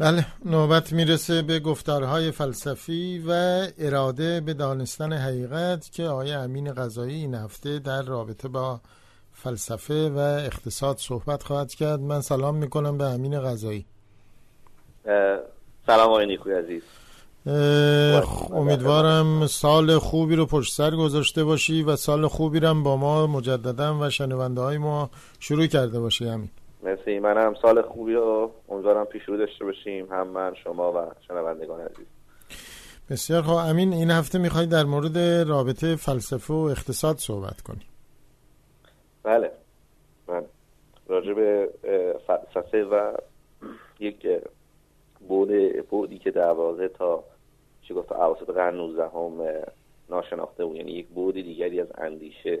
بله نوبت می‌رسه به گفتارهای فلسفی و اراده به دانستن حقیقت که آقای امین غذایی این هفته در رابطه با فلسفه و اقتصاد صحبت خواهد کرد. من سلام می‌کنم به امین غذایی. سلام آقای نیکوی عزیز. امیدوارم سال خوبی رو پشت سر گذاشته باشی و سال خوبی رو با ما مجددا و شنونده های ما شروع کرده باشی امین. مرسی. منم سال خوبی رو امیدوارم پیش رو داشته باشیم. هم من شما و شنوندگان عزیز. بسیار خوب. امین این هفته می‌خوای در مورد رابطه فلسفه و اقتصاد صحبت کنی. بله. من راجع به فلسفه و یک بود بودی که در واقع تا چی گفت اواسط قرن 19 هم ناشناخته بود. یعنی یک بود دیگری از اندیشه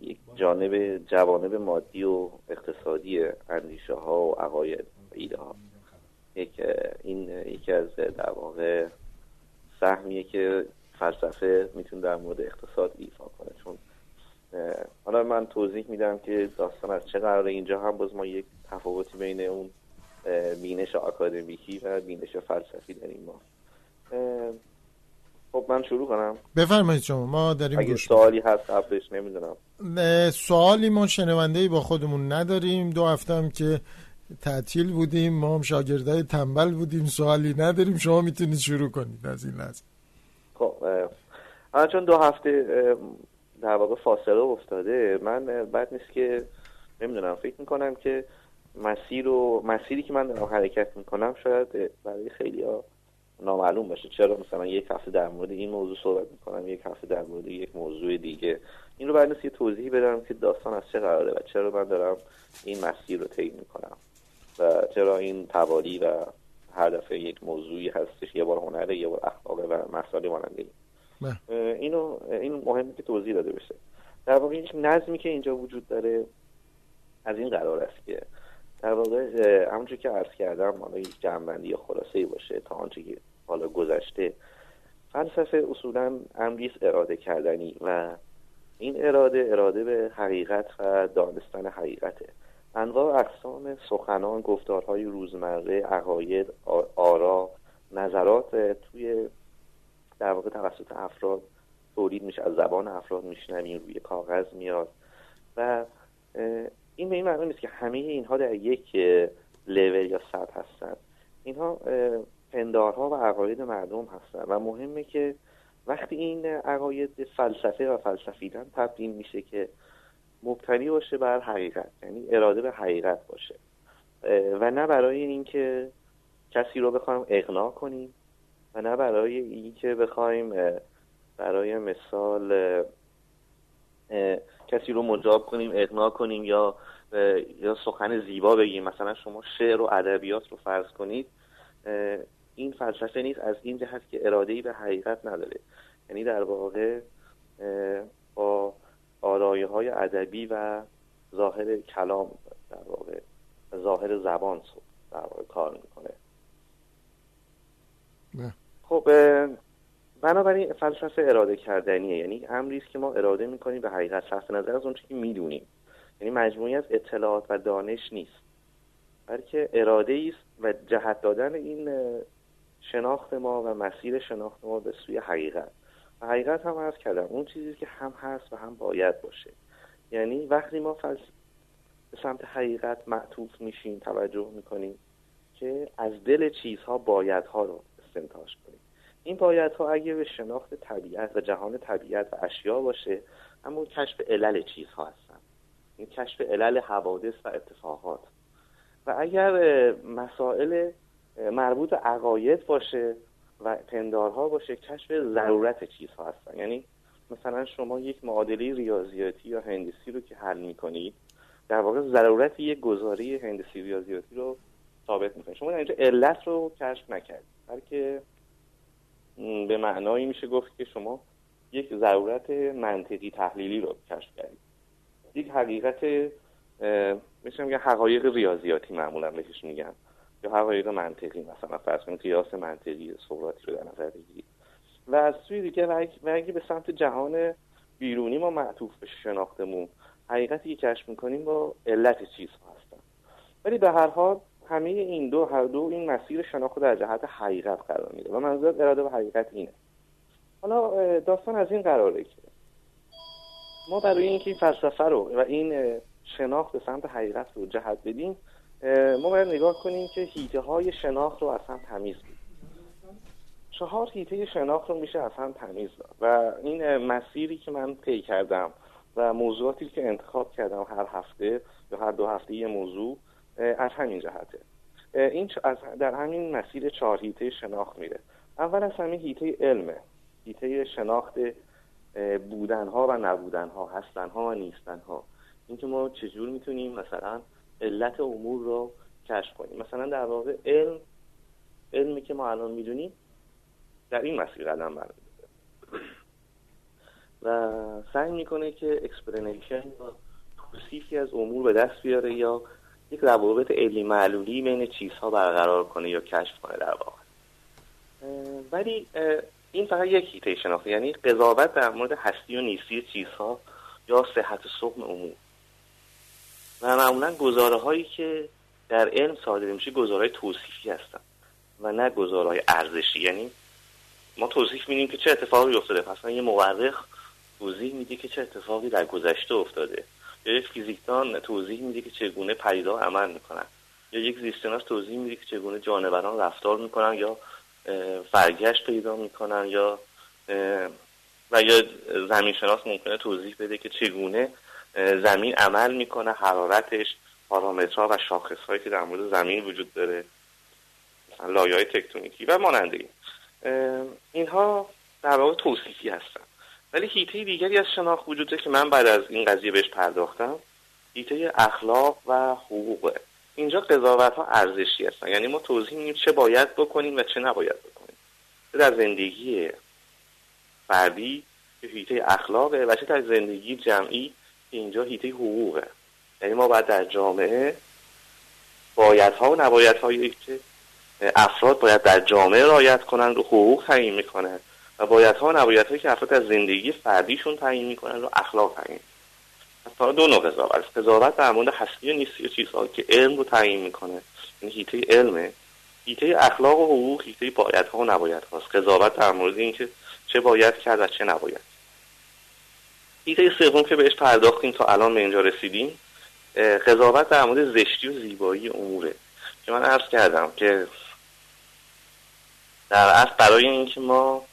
یک جانب جوانب مادی و اقتصادی اندیشه ها و عقاید ایده ها یک این یکی از در واقع سهمیه که فلسفه می‌تونه در مورد اقتصاد ایفا کنه. چون حالا من توضیح میدم که داستان از چه قراره. اینجا هم باز ما یک تفاوتی بین اون بینش آکادمیکی و بینش فلسفی داریم ما. خب من شروع کنم. بفرمایید شما ما داریم اگه سوالی هست قبلش نمی‌دونم. سوالی ما شنونده با خودمون نداریم. دو هفته هم که تعطیل بودیم ما هم شاگردای تنبل بودیم. سوالی نداریم. شما می‌تونید شروع کنید از این لحظه. خب چون دو هفته در واقع فاصله افتاده من بد نیست که نمی‌دونم. فکر می‌کنم که مسیر و مسیری که من دارم حرکت می‌کنم شاید برای خیلی ها نامعلوم باشه. چرا مثلا یک هفته در مورد این موضوع صحبت می‌کنم یک هفته در مورد یک موضوع دیگه؟ این رو باید یه توضیحی بدم که داستان از چه قراره و چرا من دارم این مسیر رو طی می‌کنم و چرا این توالی و هر دفعه یک موضوعی هستش یه بار هنره یه بار اخلاقه و مسائل ماننده اینو این مهمه که توضیح داده بشه. در واقع یک نظمی که اینجا وجود داره از این قرار است که در واقع همونجور که عرض کردم حالا یک جنبندی یا خلاصه باشه تا آنچه که حالا گذشته. فلسفه اصولا امریز اراده کردنی و این اراده اراده به حقیقت و دانستن حقیقته. انواع اقسام سخنان گفتارهای روزمره عقاید آرا نظرات توی در واقع توسط افراد تولید میشه از زبان افراد میشنویم روی کاغذ میاد و این به این معنی نیست که همه اینها در یک لول یا سطح هستن. اینها پندارها و عقاید مردم هستن و مهمه که وقتی این عقاید فلسفه و فلسفیدن تبدیل میشه که مبتنی باشه بر حقیقت یعنی اراده به حقیقت باشه. و نه برای اینکه کسی رو بخوایم اقناع کنیم و نه برای اینکه بخوایم برای مثال کسی رو مجاب کنیم اقناع کنیم یا یا سخن زیبا بگیم. مثلا شما شعر و ادبیات رو فرض کنید این فلسفه نیست از این جهت که اراده‌ای به حقیقت نداره. یعنی در واقع با آرایه های ادبی و ظاهر کلام در واقع ظاهر زبان در واقع کار می‌کنه. خب بنابراین فلسفه اراده کردنیه. یعنی امری است که ما اراده می‌کنیم به حقیقت صرف نظر از اون که می‌دونیم. یعنی مجموعی از اطلاعات و دانش نیست. بلکه اراده است و جهت دادن این شناخت ما و مسیر شناخت ما به سوی حقیقت. و حقیقت هم عرض کردم اون چیزی که هم هست و هم باید باشه. یعنی وقتی ما فلس... به سمت حقیقت معطوف میشیم توجه می‌کنیم که از دل چیزها بایدها رو استنتاج کنیم. این بایدها اگه به شناخت طبیعت و جهان طبیعت و اشیا باشه اما کشف علل چیزها هستن. این کشف علل حوادث و اتفاقات. و اگر مسائل مربوط عقاید باشه و پندارها باشه کشف ضرورت چیزها هستن. یعنی مثلا شما یک معادله ریاضیاتی یا هندسی رو که حل می‌کنید در واقع ضرورت یک گزاره هندسی ریاضیاتی رو ثابت می‌کنید. شما در اینجا علت رو کشف نکردید بلکه به معنایی میشه گفت که شما یک ضرورت منطقی تحلیلی رو کشف کردید. یک حقیقت میشه میگن حقایق ریاضیاتی معمولا بهش میگن. یا حقایق منطقی مثلا فرض کنید قیاس منطقی سقراطی رو در نظر بگیرید. و از سوی دیگه و اگه به سمت جهان بیرونی ما معطوف به شناختمون حقیقتی که کشف می‌کنیم با علت چیزها هستن. ولی به هر حال همه این دو هر دو این مسیر شناخت در جهت حقیقت قرار میده و منظور اراده و حقیقت اینه. حالا داستان از این قراره که ما برای اینکه این فلسفه رو و این شناخت به سمت حقیقت رو جهت بدیم ما باید نگاه کنیم که هیته های شناخت رو اصلا تمیز بدیم چهار هیته شناخت رو میشه اصلا تمیز داد و این مسیری که من طی کردم و موضوعاتی که انتخاب کردم هر هفته یا هر دو هفته یه موضوع از همین جهته. این از در همین مسیر چهار هیته شناخت میره. اول از همین هیته علمه هیته شناخت بودنها و نبودنها هستنها و نیستنها. اینکه ما چجور می‌تونیم مثلا علت امور رو کشف کنیم. مثلا در واقع علم علمی که ما الان می‌دونیم در این مسیر قدم برمیداره و سعی می‌کنه که explanation توصیفی از امور به دست بیاره یا یک روابط علی معلولی بین چیزها برقرار کنه یا کشف کنه در واقع. ولی این فقط یک حیطه شناخته یعنی قضاوت در مورد هستی و نیستی چیزها یا صحت سقم امور و معمولا گزاره هایی که در علم صادر میشه گزاره توصیفی هستن و نه گزاره ارزشی. یعنی ما توصیف میدیم که چه اتفاقی افتاده. پس یه مورخ توضیح میده که چه اتفاقی در گذشته افتاده. یک فیزیکدان توضیح میده که چگونه پیدا عمل می‌کنن. یا یک زیستشناس توضیح میده که چگونه جانوران رفتار می‌کنن یا فرگشت پیدا می‌کنن یا و یا زمین شناس ممکنه توضیح بده که چگونه زمین عمل می‌کنه حرارتش پارامترها و شاخصهایی که در مورد زمین وجود داره مثلا لایه های تکتونیکی و ماننده این اینها در واقع توصیفی هستن. ولی هیته دیگری از شناخت وجود که من بعد از این قضیه بهش پرداختم هیته اخلاق و حقوقه. اینجا قضاوت ها ارزشی هستن. یعنی ما توضیح میدیم چه باید بکنیم و چه نباید بکنیم. چه در زندگی فردی که هیته اخلاقه و چه در زندگی جمعی اینجا هیته حقوقه. یعنی ما باید در جامعه بایدها و نبایدهای که افراد باید در جامعه رایت کنند و حقوق تعیین می‌کنند. و بایدها و نبایدهایی که افراد از زندگی فردیشون تعیین می‌کنن رو اخلاق تعیین از دو نوع قضاوت. قضاوت در مورد هستی و نیستی چیزها که علم رو تعیین می‌کنه. یعنی هیته علمه. هیته اخلاق و حقوق هیته بایدها و نبایدهاست. قضاوت در مورد اینکه چه باید کرد و چه نباید. هیته سوم که بهش پرداختیم تا الان به اینجا رسیدیم قضاوت در مورد زشتی و زیبایی اموره. که من عرض کردم که در اصل برای اینکه ما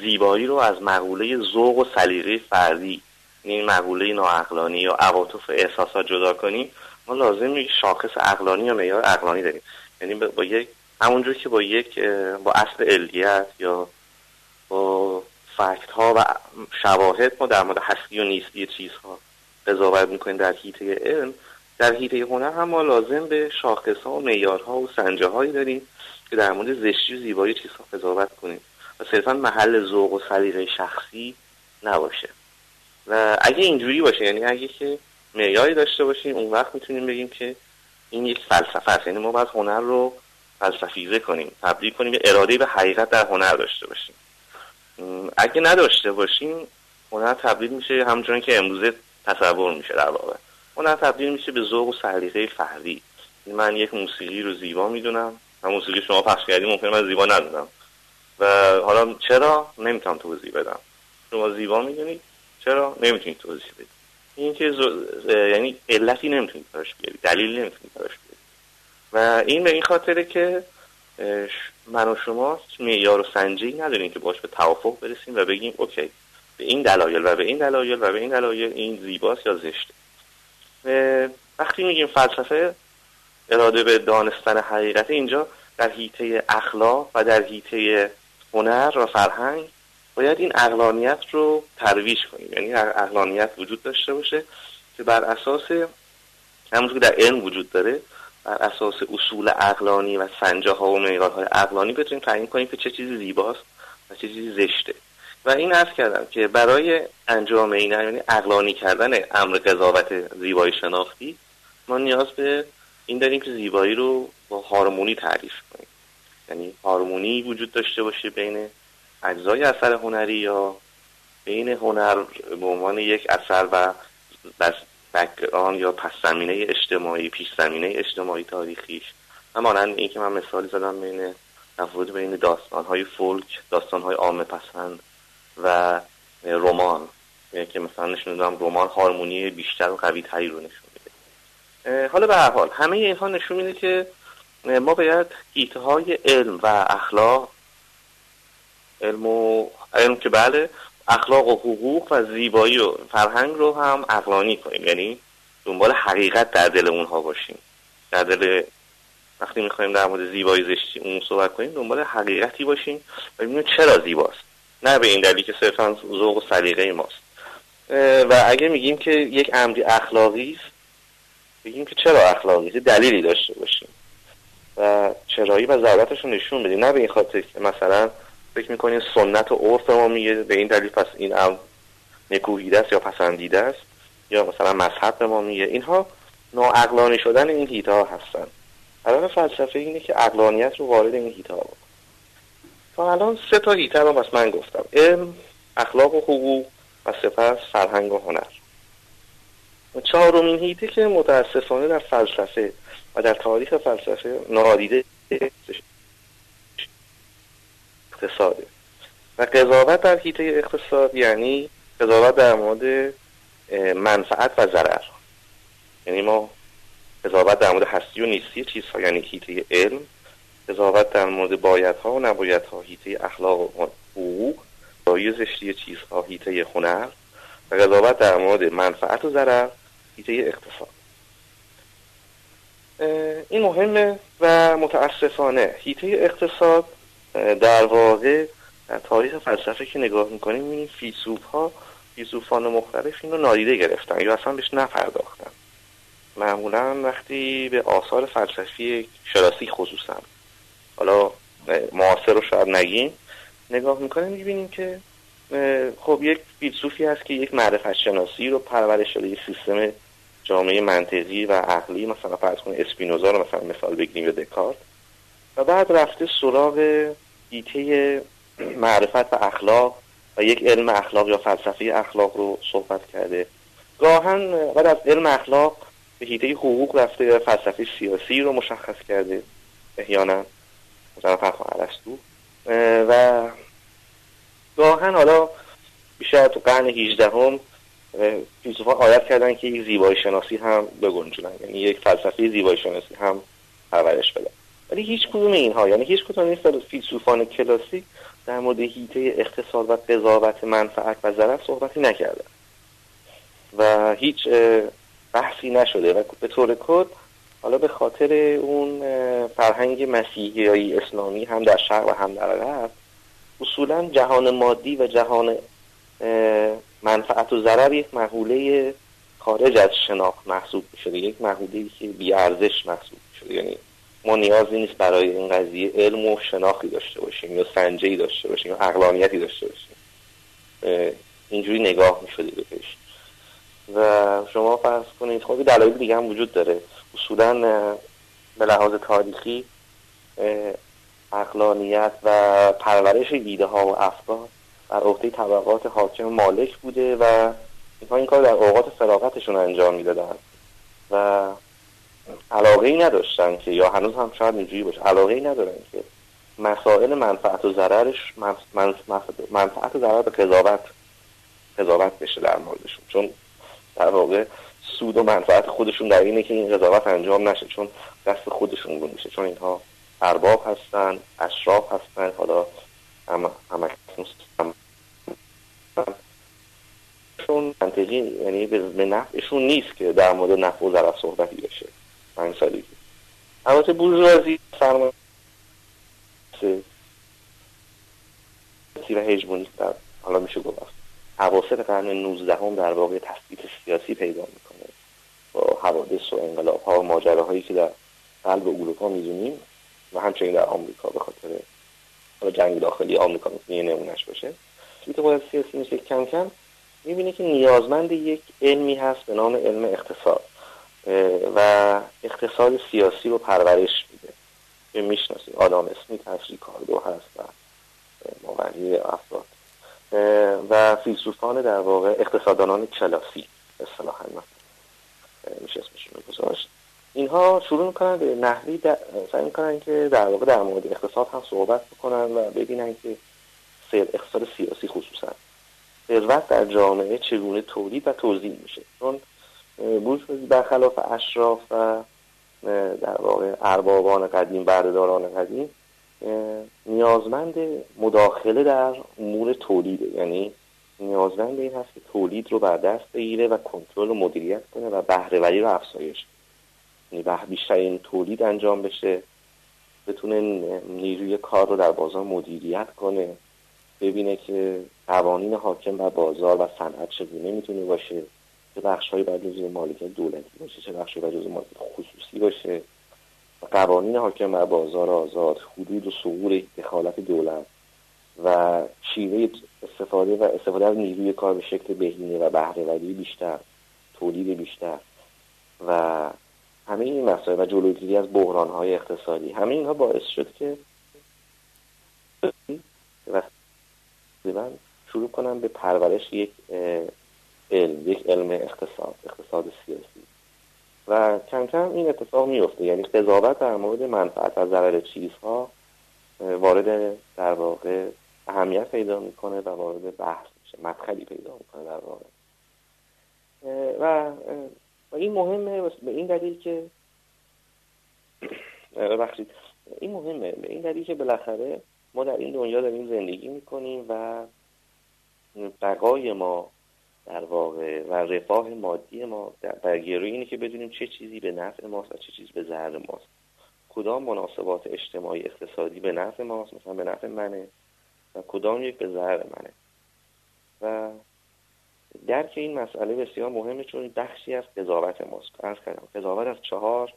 زیبایی رو از مقوله ذوق و سلیقه فردی یعنی مقوله ناعقلانی یا عواطف احساسات جدا کنیم ما لازم شاخص عقلانی یا معیار عقلانی داریم. یعنی با یک همونجور که با یک با اصل علیت یا با فکت ها و شواهد ما در مورد هستی و نیستی چیزها قضاوت می‌کنیم در حیطه علم. در حیطه هنر هم ما لازم به شاخص ها و معیارها و سنجه هایی داریم که در مورد زشتی و زیبایی چیزها قضاوت کنیم. و صرفا محل ذوق و سلیقه شخصی نباشه. و اگه اینجوری باشه یعنی اگه که معیاری داشته باشیم اون وقت می‌تونیم بگیم که این یک فلسفه است. یعنی ما باید هنر رو فلسفیزه کنیم تبدیل کنیم به اراده به حقیقت در هنر داشته باشیم. اگه نداشته باشیم هنر تبدیل میشه همچنان که امروزه تصور میشه در واقع. هنر تبدیل میشه به ذوق و سلیقه فردی. من یک موسیقی رو زیبا می‌دونم. و موسیقی شما پخش کردی ممکنه من زیبا ندونم. و حالا چرا نمی‌تونم توضیح بدم؟ شما زیبا می‌دونید چرا نمی‌تونید توضیح بدید این که یعنی علتی نمی‌تونید براش بیارید دلیل نمی‌تونید براش بیارید و این به این خاطره که من و شما معیار و سنجی نداریم که باش به توافق برسیم و بگیم اوکی به این دلایل و به این دلایل و به این دلایل این زیباست یا زشته. وقتی میگیم فلسفه اراده به دانستن حقیقت اینجا در حیطه اخلاق و در حیطه هنر و فرهنگ باید این اقلانیت رو ترویش کنیم. یعنی اقلانیت وجود داشته باشه که بر اساس همونطور که در علم وجود داره بر اساس اصول اقلانی و سنجه ها و معیارهای اقلانی بتونیم تعیین کنیم که چه چیزی زیباست و چه چیزی زشته. و این عرض کردم که برای انجام این یعنی اقلانی کردن امر قضاوت زیبایی شناختی ما نیاز به این داریم که زیبایی رو با هارمونی تعریف کنیم. یعنی هارمونی وجود داشته باشه بین اجزای اثر هنری یا بین هنر به عنوان یک اثر و background یا پس زمینه اجتماعی پیش زمینه اجتماعی تاریخیش. و مانند این که من مثالی زدم بین تفاوت بین داستان های فولک داستان های عامه پسند و رمان. که مثلا نشون دادم رمان هارمونی بیشتر و قوی تری رو نشون میده. حالا به هر حال همه اینها نشون میده که ما باید هیته های علم و اخلاق علم و علم که بله اخلاق و حقوق و زیبایی و فرهنگ رو هم اقلانی کنیم. یعنی دنبال حقیقت در دل اونها باشیم. در دل وقتی می‌خوایم در مورد زیبایی زشتی اون صحبت کنیم دنبال حقیقتی باشیم و ببینیم چرا زیباست. نه به این دلیل که صرفا ذوق و سلیقه ماست. و اگه میگیم که یک امری اخلاقی است بگیم که چرا اخلاقی دلیلی داشته باشیم. و چرایی و ضرورتش رو نشون بدیم نه به این خاطر که مثلا فکر می‌کنیم سنت و عرف ما میگه به این دلیل پس این امر نکوهیده است یا پسندیده است یا مثلا مذهب ما میگه. اینها ناعقلانی شدن این هیته ها هستن. هدف فلسفه اینه که اقلانیت رو وارد این هیته ها تا الان سه تا هیته رو بس من گفتم. علم اخلاق و حقوق و سپس فرهنگ و هنر. چهارمین هیته که متاسفانه در فلسفه و در تاریخ فلسفه نادیده اقتصاده. و قضاوت در حیطه اقتصاد یعنی قضاوت در مورد منفعت و ضرر. یعنی ما قضاوت در مورد هستی و نیستی چیزها یعنی حیطه علم قضاوت در مورد بایدها و نبایدها حیطه اخلاق و حقوق رای زشتی چیزها حیطه هنر و قضاوت در مورد منفعت و ضرر. حیطه اقتصاد. این مهمه و متاسفانه حیطه اقتصاد در واقع در تاریخ فلسفه که نگاه می‌کنیم می‌بینیم فیلسوف ها فیلسوفان مختلف این رو نادیده گرفتن یا اصلا بهش نپرداختن. معمولا وقتی به آثار فلسفی شناسی خصوصا حالا معاصر رو شاید نگیم نگاه می‌کنیم می‌بینیم که خب یک فیلسوفی هست که یک معرفت شناسی رو پرورش داده یک سیستم جامعه منطقی و عقلی مثلا فرض کنید اسپینوزا رو مثلا مثال بگیریم یا دکارت. و بعد رفته سراغ ایته معرفت و اخلاق و یک علم اخلاق یا فلسفه اخلاق رو صحبت کرده. گاهن بعد از علم اخلاق به هیته حقوق رفته یا فلسفه سیاسی رو مشخص کرده احیانا. مثلا فرخ عرستو و گاهن حالا بیشتر تو قرن 18 هم فیلسوفان عادت کردن که یک زیبایی شناسی هم بگنجونن. یعنی یک فلسفه زیبایی شناسی هم پرورش بدن. ولی هیچ کدوم اینها یعنی هیچ کدوم این فیلسوفان کلاسیک در مورد هیته اقتصاد و قضاوت منفعت و ضرر صحبتی نکردن. و هیچ بحثی نشده. و به طور کل حالا به خاطر اون فرهنگ مسیحی اسلامی هم در شرق و هم در غرب اصولا جهان مادی و جهان منفعت و ضرر یک محوله خارج از شناخت محسوب شده یک محوله که بیارزش محسوب شده یعنی ما نیازی نیست برای این قضیه علم و شناختی داشته باشیم یا سنجهی داشته باشیم یا اقلانیتی داشته باشیم. اینجوری نگاه می شده بهش و شما فرض کنید خب دلایل دیگه هم وجود داره. اصولا به لحاظ تاریخی اقلانیت و پرورش ایده ها و افکار در عهده طبقات حاکم مالک بوده و اینها این کار در اوقات فراغتشون انجام می‌دادن و علاقه ای نداشتن که یا هنوز هم شاید اینجوری باشه. علاقه ای ندارن که مسائل منفعت و ضررش منفعت و ضرر به قضاوت قضاوت بشه در موردشون. چون در واقع سود و منفعت خودشون در اینه که این قضاوت انجام نشه چون دست خودشون رو میشه. چون اینها ارباب هستن اشراف هستن حالا هم هم چون منطقی یعنی به نفعشون نیست که در مورد نفع و ضرر صحبتی بشه پنج سالگی البته بورژوازی فرمان و هجمونی در حالا میشه گفت حواصل قرن 19 هم در واقع تثبیت سیاسی پیدا می‌کنه. با حوادث و انقلاب ها و ماجراهایی که در قلب اروپا می‌دونیم و همچنین در آمریکا به خاطر جنگ داخلی آمریکا می‌تونه نمونش باشه. تثبیت سیاسی میشه کم کم می‌بینه که نیازمند یک علمی هست به نام علم اقتصاد و اقتصاد سیاسی رو پرورش میده. که می‌شناسید آدام اسمیت هست ریکاردو هست و ماوری افراد. و فیلسوفان در واقع اقتصاددانان کلاسی اصطلاحا میشه اسمشون گذاشت. اینها شروع می‌کنن به نحوی سعی می‌کنن که در واقع در مورد اقتصاد هم صحبت بکنن و ببینن که سیر اقتصاد سیاسی خصوصا. ثروت در جامعه چگونه تولید و توزیع میشه. چون بورژوازی برخلاف اشراف و در واقع اربابان قدیم بردهداران قدیم نیازمند مداخله در امور تولیده. یعنی نیازمند این هست که تولید رو بر دست بگیره و کنترل و مدیریت کنه و بهرهوری رو افزایش یعنی بیشتر این تولید انجام بشه بتونه نیروی کار رو در بازار مدیریت کنه ببینه که قوانین حاکم بر بازار و صنعت چگونه می‌تونه باشه؟ چه بخشهایی باید جزء مالکیت دولتی باشه؟ چه بخشهایی باید جزء مالکیت خصوصی باشه؟ و قوانین حاکم بر بازار آزاد حدود و سعور دخالت دولت و شیوه استفاده و استفاده از نیروی کار به شکل بهینه و بهرهوری بیشتر تولید بیشتر و همه این مسائل و جلوگیری از بحران های اقتصادی همه اینها باعث شد که شروع کنم به پرورش یک علم یک علم اقتصاد اقتصاد سیاسی. و کم کم این اتفاق میفته یعنی قضاوت در مورد منفعت از ضرر چیزها وارد در واقع اهمیت پیدا می‌کنه و وارد بحث میشه مدخلی پیدا می‌کنه در واقع. و و این مهمه به این دلیل که ببخشید. این مهمه. به این دلیل که بالاخره ما در این دنیا داریم زندگی می‌کنیم و بقای ما در واقع و رفاه مادی ما در گروی اینه که بدونیم چه چیزی به نفع ماست و چه چیزی به ضرر ماست. کدام مناسبات اجتماعی اقتصادی به نفع ماست مثلا به نفع منه و کدام یک به ضرر منه. و درک این مسئله بسیار مهمه چون بخشی از قضاوت ماست. ارز کردم قضاوت از چهار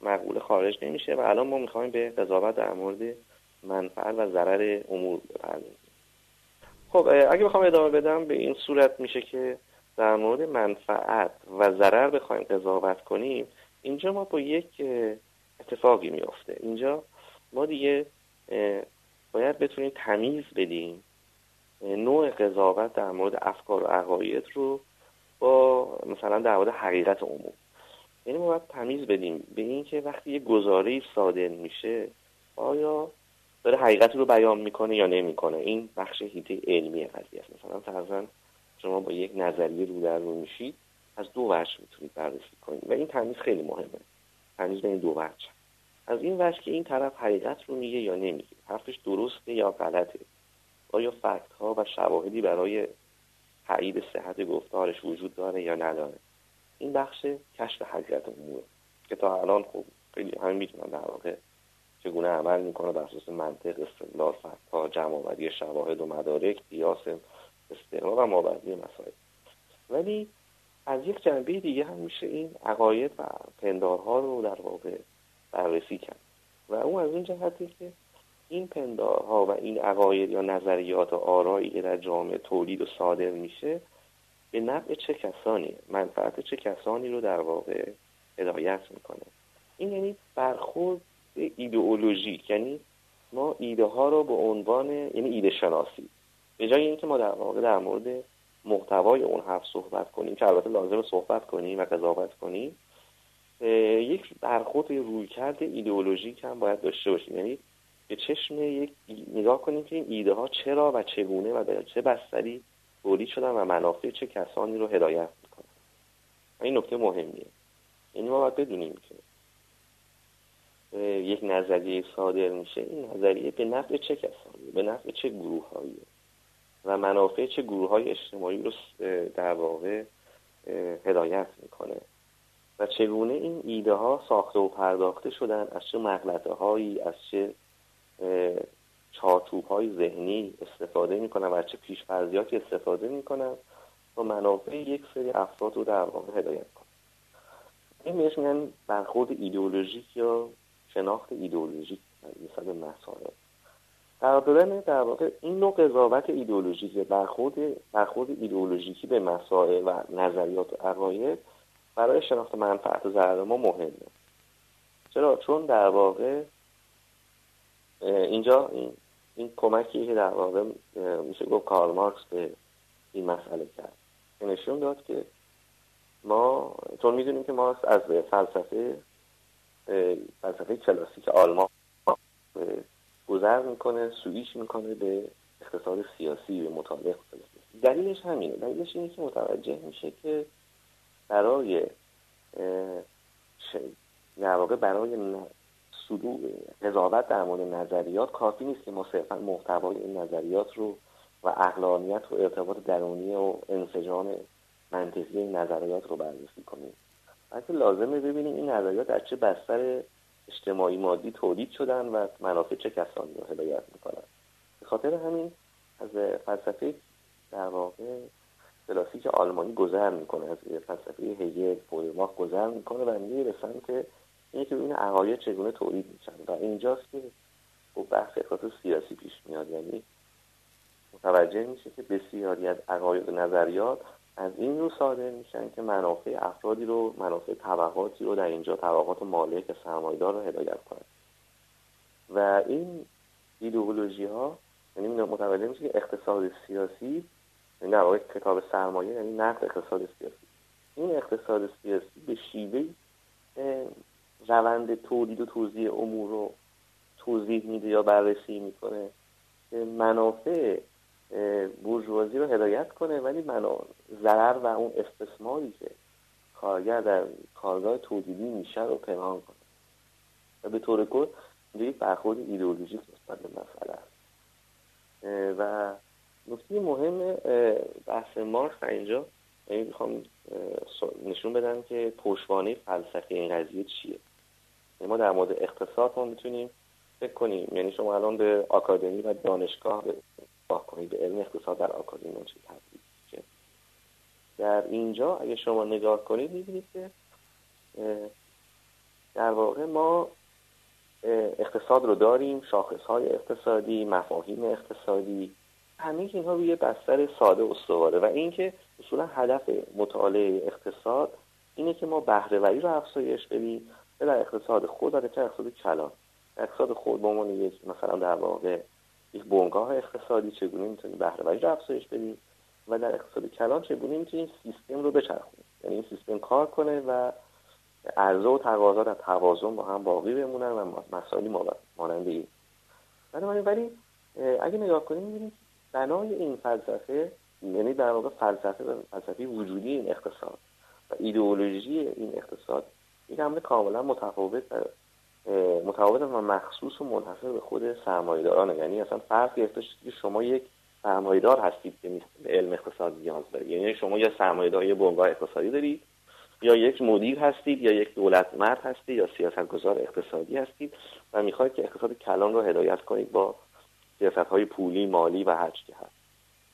مقوله خارج نمیشه و الان ما می‌خوایم به قضاوت در مورد منفعت و ضرر امور بپردازیم. خب اگه بخوام ادامه بدم به این صورت میشه که در مورد منفعت و ضرر بخوایم قضاوت کنیم اینجا ما با یک اتفاقی میافته. اینجا ما دیگه باید بتونیم تمیز بدیم نوع قضاوت در مورد افکار و عقاید رو با مثلا در مورد حقیقت عموم. یعنی ما باید تمیز بدیم به اینکه وقتی یه گزاره صادر میشه آیا داره حقیقت رو بیان می‌کنه یا نمی‌کنه. این بخش هیته علمی قضیه است. مثلا فرضاً شما با یک نظریه رو در رو میشید از دو وجه می‌تونید بررسی کنید. و این تمیز خیلی مهمه. تمیز این دو وجه. از این وجه که این طرف حقیقت رو میگه یا نمیگه. حرفش درسته یا غلطه. آیا فکت ها و شواهدی برای تایید صحت گفتارش وجود داره یا نداره؟ این بخش کشف حقیقت اموره که تا الان خب خیلی همین می‌تونن در واقع چگونه عمل می‌کنه بر اساس منطق استدلال فکتها جمع شواهد و مدارک قیاس استقرار و مابعدی مسائل. ولی از یک جنبه دیگه هم میشه این عقاید و پندارها رو در واقع بررسی کرد. و اون از اون جهتی که این پندارها و این عقاید یا نظریات و آرایی که در جامعه تولید و صادر میشه به نفع چه کسانی؟ منفعت چه کسانی رو در واقع هدایت می‌کنه؟ این یعنی برخورد ایدئولوژیک یعنی ما ایده ها رو به عنوان یعنی ایده شناسی به جای اینکه ما در واقع در مورد محتوای اون حرف صحبت کنیم که البته لازم صحبت کنیم و قضاوت کنیم یک برخورد رویکرد ایدئولوژیک هم باید داشته باشیم. یعنی به چشم یک نگاه کنیم که این ایده ها چرا و چگونه و به چه بستری تولید شدن و منافع چه کسانی رو هدایت می‌کنن. این نکته مهمیه. یعنی ما باید بدونیم که یک نظریه صادر میشه. این نظریه به نفع چه کسانی؟ به نفع چه گروه هایی و منافع چه گروه های اجتماعی رو در واقع هدایت می‌کنه. و چگونه این ایده ها ساخته و پرداخته شدن؟ از چه مغلطه هایی از چه چارچوب های ذهنی استفاده می‌کنن؟ و از چه پیشفرضیاتی استفاده می‌کنن؟ و منافع یک سری افراد رو در واقع هدایت کنن. این بهش میگن برخورد ایدئولوژیک یا شناخت ایدئولوژیک نسبت مسائل. قرار دادن در واقع این نوع قضاوت ایدئولوژیک برخورد برخورد ایدئولوژیکی به مسائل و نظریات و عقاید برای شناخت منفعت و ضرر ما مهمه. چرا؟ چون در واقع اینجا این, این کمکی که در واقع میشه گفت کارل مارکس به این مسئله کرد. که نشون داد که ما چون می‌دونیم که ما از فلسفه فلسفه کلاسیک آلمان گذر می‌کنه سویش می‌کنه به اقتصاد سیاسی به مطالعه دلیلش همینه. دلیلش اینه که متوجه میشه که برای در واقع برای صدور قضاوت در مورد نظریات کافی نیست که ما صرفا محتوای این نظریات رو و اقلانیت و ارتباط درونی و انسجام منطقی این نظریات رو بررسی کنیم. بلکه لازمه ببینیم این نظریات در چه بستر اجتماعی مادی تولید شدن و منافع چه کسانی رو هدایت می‌کنن. به خاطر همین از فلسفه در واقع کلاسیک آلمانی گذر می‌کنه از فلسفه هگل فویرباخ گذر می‌کنه و میره به سمت اینکه این عقاید چگونه تولید میشن. و اینجاست که خب بحث اقتصاد سیاسی پیش میاد. یعنی متوجه میشه که بسیاری از عقاید و نظریات از این رو صادر میشن که منافع افرادی رو منافع طبقاتی رو در اینجا طبقات مالک سرمایدار رو هدایت کنند و این ایدئولوژی ها یعنی متوجه میشه که اقتصاد سیاسی یعنی در واقع کتاب سرمایه یعنی نقد اقتصاد سیاسی. این اقتصاد سیاسی به شیوه روند تولید و توزیع امور رو توضیح میده یا بررسی می‌کنه که منافع بورژوازی رو هدایت کنه ولی منو ضرر و اون استثماری که کارگر در کارگاه تولیدی میشه رو پنهان کنه. و به طور کل یک برخورد ایدئولوژیک نسبت به مسئله است. و نکته مهم بحث مارکس اینجا یعنی می‌خوام نشون بدم که پشوانه فلسفه این قضیه چیه. یعنی ما در مورد اقتصاد ما می‌تونیم فکر کنیم. یعنی شما الان به آکادمی و دانشگاه کنید به علم اقتصاد در آکادمی چه تدریس در اینجا اگه شما نگاه کنید می‌بینید که در واقع ما اقتصاد رو داریم شاخص های اقتصادی مفاهیم اقتصادی همه اینها روی بستر ساده استواره. و اینکه اصولا هدف مطالعه اقتصاد اینه که ما بهرهوری رو افزایش بدیم در اقتصاد خود و در اقتصاد کلان. اقتصاد خود به عنوان یک مثلا در واقع یک بنگاه اقتصادی چگونه می‌تونیم بهرهوری رو افزایش بدیم و در اقتصاد کلان چگونه می‌تونیم سیستم رو بچرخونیم؟ یعنی این سیستم کار کنه و عرضه و تقاضا در توازن با هم باقی بمونن و مسائلی مانند این. بنابراین ولی اگه نگاه کنیم می‌بینیم بنای این فلسفه یعنی در واقع فلسفه فلسفه وجودی این اقتصاد و ایدئولوژی این اقتصاد یک عمل کاملا متفاوت متفاوت و مخصوص و منحصر به خود سرمایه‌دارانه. یعنی اصلا فرق گرفته که شما یک سرمایه‌دار هستید که به علم اقتصاد نیاز دارید. یعنی شما یا سرمایه‌دار یه بنگاه اقتصادی دارید یا یک مدیر هستید یا یک دولت مرد هستید یا سیاستگزار اقتصادی هستید و می‌خواید که اقتصاد کلان رو هدایت کنید با سیاست های پولی مالی و هر چی هست.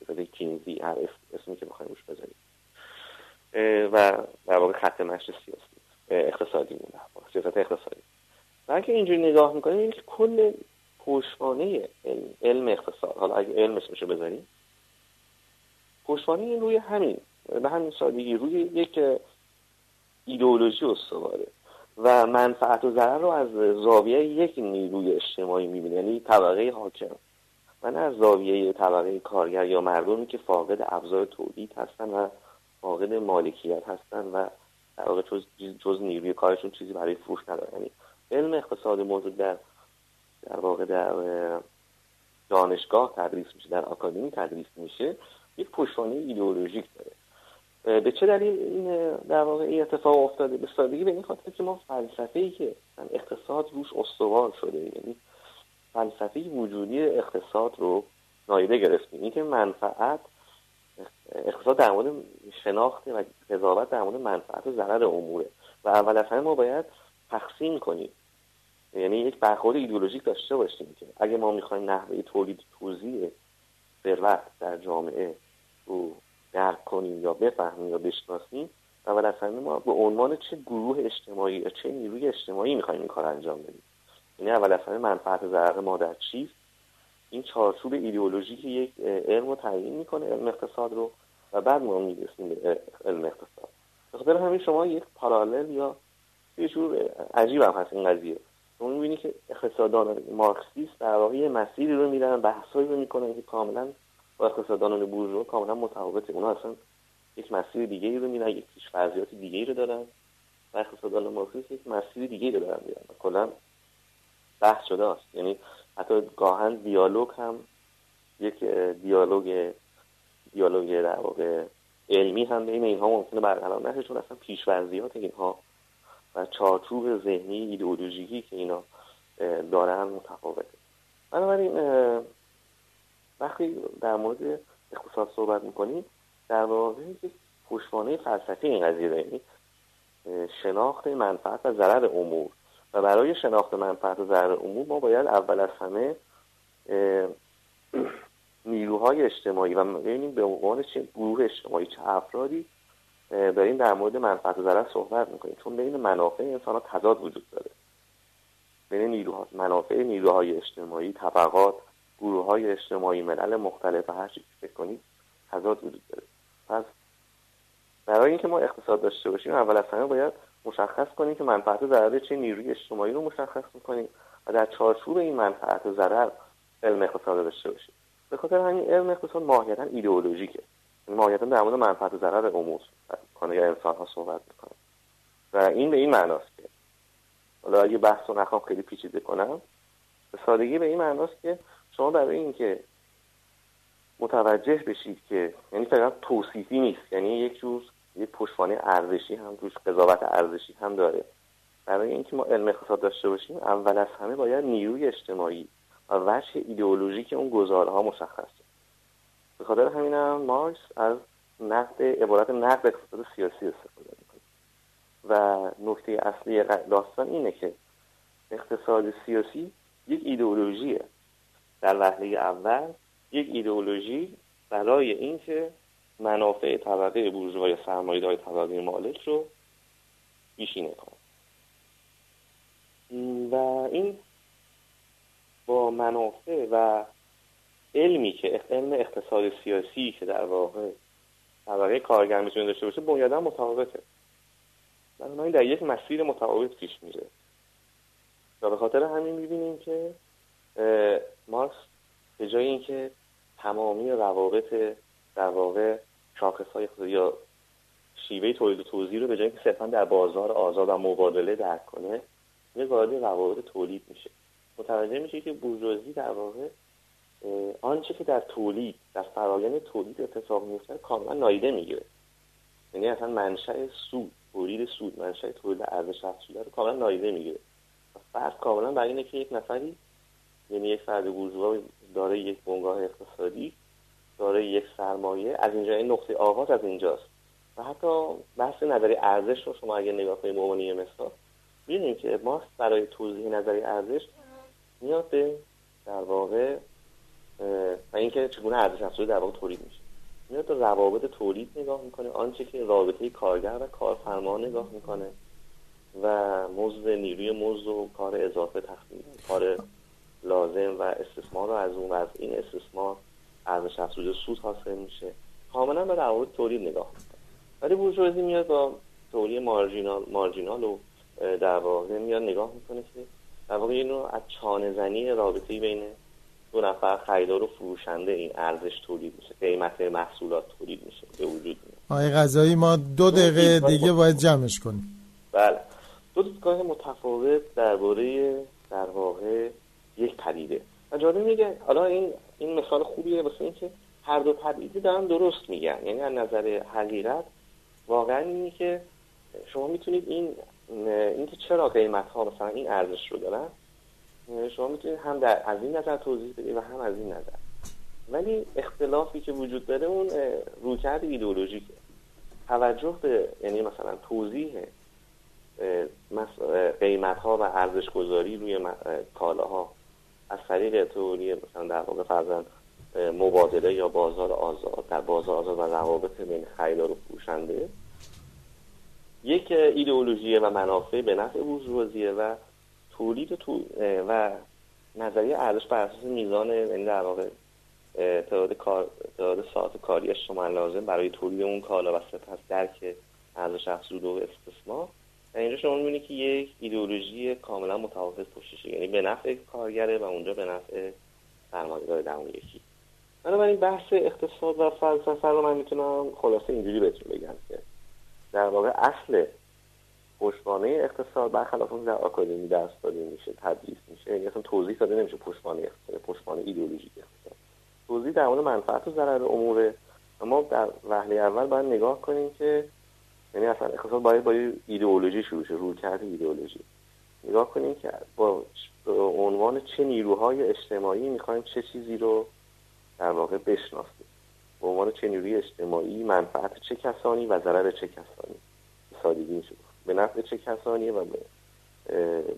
سیاست کینزی هر اسمی که بخواید روش بذارید. و در واقع خط مشت سیاسی اقتصادی مونه سیاست اقتصادی. اگه اینجوری نگاه می‌کنیم که کل پشتوانه علم اقتصاد. حالا اگه علم اسمشو بذاریم پشتوانه این روی همین به همین سادگی روی یک ایدئولوژی استواره. و منفعت و ضرر رو از زاویه یک نیروی اجتماعی می‌بینه یعنی طبقه حاکم. و نه از زاویه طبقه کارگر یا مردمی که فاقد ابزار تولید هستن و فاقد مالکیت هستن و در واقع جز, جز نیروی کارشون چیزی برای فروش نداره یعنی علم اقتصاد موجود در در واقع در دانشگاه تدریس میشه در آکادمی تدریس میشه یک پشتوانه ایدئولوژیک داره. به چه دلیل این در واقع این اتفاق افتاده؟ به سادگی به این خاطر که ما فلسفه ای که اقتصاد روش استوار شده یعنی فلسفه وجودی اقتصاد رو نایده گرفتیم. اینکه منفعت اقتصاد در مورد شناخت و قضاوت در مورد منفعت و ضرر اموره. و اول از همه ما باید تقسیم کنیم. یعنی یک برخورد ایدئولوژیک داشته باشیم که اگه ما می‌خوایم نحوه تولید توزیع ثروت در جامعه رو درک کنیم یا بفهمیم یا بشناسیم اول از همه ما به عنوان چه گروه اجتماعی یا چه نیروی اجتماعی می‌خوایم این کار انجام بدیم؟ یعنی اول از همه منفعت ضرر ما در چیست این چارچوب ایدئولوژیک یک علم رو تعیین می‌کنه علم اقتصاد رو و بعد ما می‌رسیم به علم اقتصاد. به همین شما یک پارالل یا یه جور عجیب هم هست این قضیه. شما می‌بینی که اقتصاددان مارکسیست در واقع یه مسیری رو میرن بحثایی رو می‌کنن که کاملا با اقتصاددانان بورژوا کاملا متفاوته. اونا اصلا یک مسیر دیگه ای رو میرن یک فرضیات دیگه ای رو دارن و اقتصاددان مارکسیست یک مسیر دیگه ای رو دارن میرن کلا بحث شده است. یعنی حتی گاهن دیالوگ هم یک دیالوگ دیالوگ در واقع علمی هم بین اینها ممکنه برقرار نشه چون اصلا پیشورزیات اینها و چارچوب ذهنی ایدئولوژیکی که اینا دارن متفاوته. بنابراین وقتی در مورد اقتصاد صحبت می‌کنیم در واقع یک پشتوانه فلسفی این قضیه یعنی شناخت منفعت و ضرر امور. و برای شناخت منفعت و ضرر امور ما باید اول از همه نیروهای اجتماعی و ببینیم به عنوان چه گروه اجتماعی چه افرادی داریم در مورد منفعت و ضرر صحبت می‌کنیم. چون بین منافع انسان ها تضاد وجود داره. بین نیروها منافع نیروهای اجتماعی طبقات گروه های اجتماعی ملل مختلف و هر چی فکر کنید تضاد وجود داره. پس برای اینکه ما اقتصاد داشته باشیم اول از همه باید مشخص کنیم که منفعت و ضرر چه نیروی اجتماعی رو مشخص می‌کنیم و در چارچوب این منفعت و ضرر علم اقتصاد داشته باشیم. به خاطر همین علم اقتصاد ماهیتا ایدئولوژیکه. ماهیتا در مورد منفعت و ضرر امور کنه یا انسان ها صحبت می‌کنه. و این به این معناست که حالا اگه بحث رو نخوام خیلی پیچیده کنم به سادگی به این معناست که شما برای اینکه متوجه بشید که یعنی فقط توصیفی نیست یعنی یک جور یک پشتوانه ارزشی هم توش قضاوت ارزشی هم داره. برای اینکه ما علم اقتصاد داشته باشیم اول از همه باید نیروی اجتماعی و وجه ایدئولوژیک اون گزارها مشخص به خاطر همینم مارکس از نقد عبارت نقد اقتصاد سیاسی استفاده می‌کنه. و نکته اصلی داستان اینه که اقتصاد سیاسی یک ایدئولوژیه. در وهله اول یک ایدئولوژی برای اینکه منافع طبقه بورژوا یا سرمایه‌دار طبقه مالک رو بیشینه کنه. و این با منافع و علمی که علم اقتصاد سیاسی که در واقع طبقه کارگر می‌تونه داشته باشه بنیادا متفاوته. بنابراین در یک مسیر متفاوت پیش میره. و به خاطر همین می‌بینیم که مارکس به جای اینکه تمامی روابط در واقع شاخص های یا شیوه تولید و توزیع رو به جای اینکه صرفا در بازار آزاد و مبادله درک کنه یه وارد روابط تولید میشه. متوجه میشه که بورژوازی در واقع آنچه که در تولید در فرایند تولید اتفاق میفته کاملا نایده می‌گیره. یعنی اصلا منشأ سود تولید سود منشأ تولید ارزش افزوده رو کاملا نایده می‌گیره. فرض کاملا بر اینه که یک نفری یعنی یک فرد بورژوا داره یک بنگاه اقتصادی داره یک سرمایه از اینجا این نقطه آغاز از اینجاست. و حتی بحث نظری ارزش رو شما اگه نگاه کنید به مثال ببینید که ما برای توضیح نظری ارزش میاد به در واقع و اینکه چگونه ارزش افزوده در واقع تولید میشه. میاد به روابط تولید نگاه می‌کنه. آنچه که رابطه کارگر و کارفرما نگاه می‌کنه و مزد نیروی مزد و کار اضافه تخمین کار لازم و استثمار رو از اون از این استثمار ارزش افزوده سود حاصل میشه. کاملا به روابط تولید نگاه می‌کنه. ولی بورژوازی میاد با تولید مارجینال مارجینال و در واقع میاد نگاه می‌کنه که در واقع اینو از چانه زنی رابطه بین دو نفر خریدار و فروشنده این ارزش تولید میشه قیمت محصولات تولید میشه به وجود میاد. آقای غذایی ما دو دقیقه دیگه باید جمعش کنیم. بله. دو دیدگاه متفاوت درباره در واقع یک پدیده. و جالب میگه حالا این این مثال خوبیه واسه اینکه هر دو پدیده دارن درست میگن. یعنی از نظر حقیقت واقعا اینه که شما می‌تونید این اینکه چرا قیمت ها مثلا این ارزش رو دارن شما می‌تونید هم در از این نظر توضیح بدید و هم از این نظر. ولی اختلافی که وجود داره اون رویکرد ایدئولوژیکه. توجه به یعنی مثلا توضیح قیمت ها و ارزش گذاری روی کالاها از طریق تئوری مثلا در واقع فرزن مبادله یا بازار آزاد در بازار آزاد و روابط بین خریدار و فروشنده یک ایدئولوژی و منافع به نفع بورژوازیه و تولید تو و نظریه ارزش بر اساس میزان یعنی در واقع تعداد کار تعداد ساعت کاری شما لازم برای تولید اون کالا و سپس درک ارزش افزوده و استثمار اینجا شما می‌بینید که یک ایدئولوژی کاملا متوافق پشتشه. یعنی به نفع کارگره و اونجا به نفع سرمایه‌دار در اون یکی. بنابراین بحث اقتصاد و فلسفه رو من می‌تونم خلاصه اینجوری بهتون بگم که در واقع اصل پشتوانه اقتصاد برخلاف اون در آکادمی درس داده میشه تدریس میشه. یعنی اصلا توضیح داده نمیشه پشتوانه اقتصاد پشتوانه ایدئولوژیک اقتصاد. توضیح در مورد منفعت و ضرر اموره اما در وهله اول باید نگاه کنیم که یعنی اصلا اقتصاد باید با ایدئولوژی شروع شه روی کرد ایدئولوژی. نگاه کنیم که با عنوان چه نیروهای اجتماعی می‌خوایم چه چیزی رو در واقع بشناسیم. به عنوان چه نیروی اجتماعی منفعت چه کسانی و ضرر چه کسانی. سادگی میشه. به نفع چه کسانی و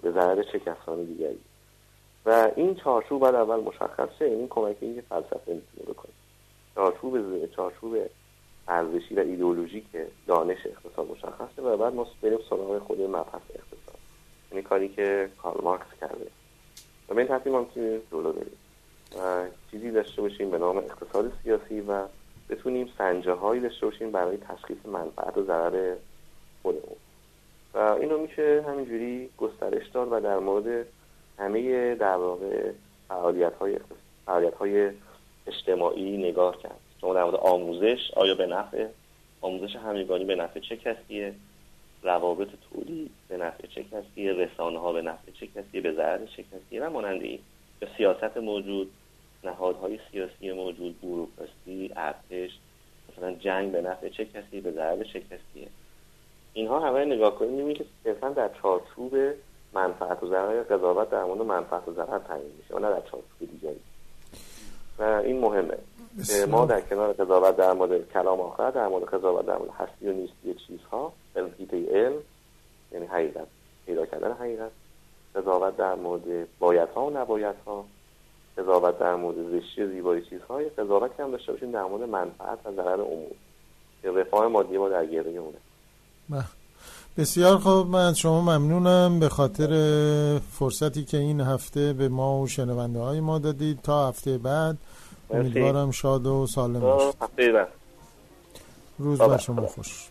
به, ضرر چه کسانی دیگری. و این چارچوب باید اول مشخص شه این کمکی که فلسفه می‌تونه بکنه. چارچوب چارچوب ارزشی و ایدئولوژی که دانش اقتصاد مشخصه و بعد ما بریم سراغ خود مبحث اقتصاد. یعنی کاری که کارل مارکس کرده. و به این ترتیب ما می‌تونیم جلو بریم. و چیزی داشته باشیم به نام اقتصاد سیاسی و بتونیم سنجه هایی داشته باشیم برای تشخیص منفعت و ضرر خودمون. و اینو میشه همینجوری گسترش داد و در مورد همه در واقع فعالیت های, اجتماعی نگاه کرد. شما در مورد آموزش آیا به نفع آموزش همگانی به نفع چه کسیه؟ روابط تولید به نفع چه کسیه؟ رسانه ها به نفع چه کسیه؟ به ضرر چه کسیه؟ و ماننده این به سیاست موجود نهادهای سیاسی موجود بوروکراسی ارتش مثلا جنگ به نفع چه کسی به ضرر چه کسیه؟ اینها همه نگاه کنیم می‌بینیم که صرفا در چارچوب منفعت و ضرر قضاوت در مورد منفعت و ضرر تعیین میشه و نه در چارچوب دیگری. و این مهمه. ما در کنار قضاوت در مورد کلام آخر در مورد قضاوت در مورد هستی و نیستی چیزها علم علم یعنی حقیقت پیدا کردن حقیقت قضاوت در مورد بایت ها و نبایت ها قضاوت در مورد زشتی و زیبایی چیزهای قضاوت هم داشته باشیم در مورد منفعت و ضرر عموم که رفاه مادی ما در گره اونه. بسیار خوب من شما ممنونم. به خاطر فرصتی که این هفته به ما و شنونده های ما دادید تا هفته بعد. امیدوارم شاد و سالم باشید. هفته بعد. روز بر شما خوش.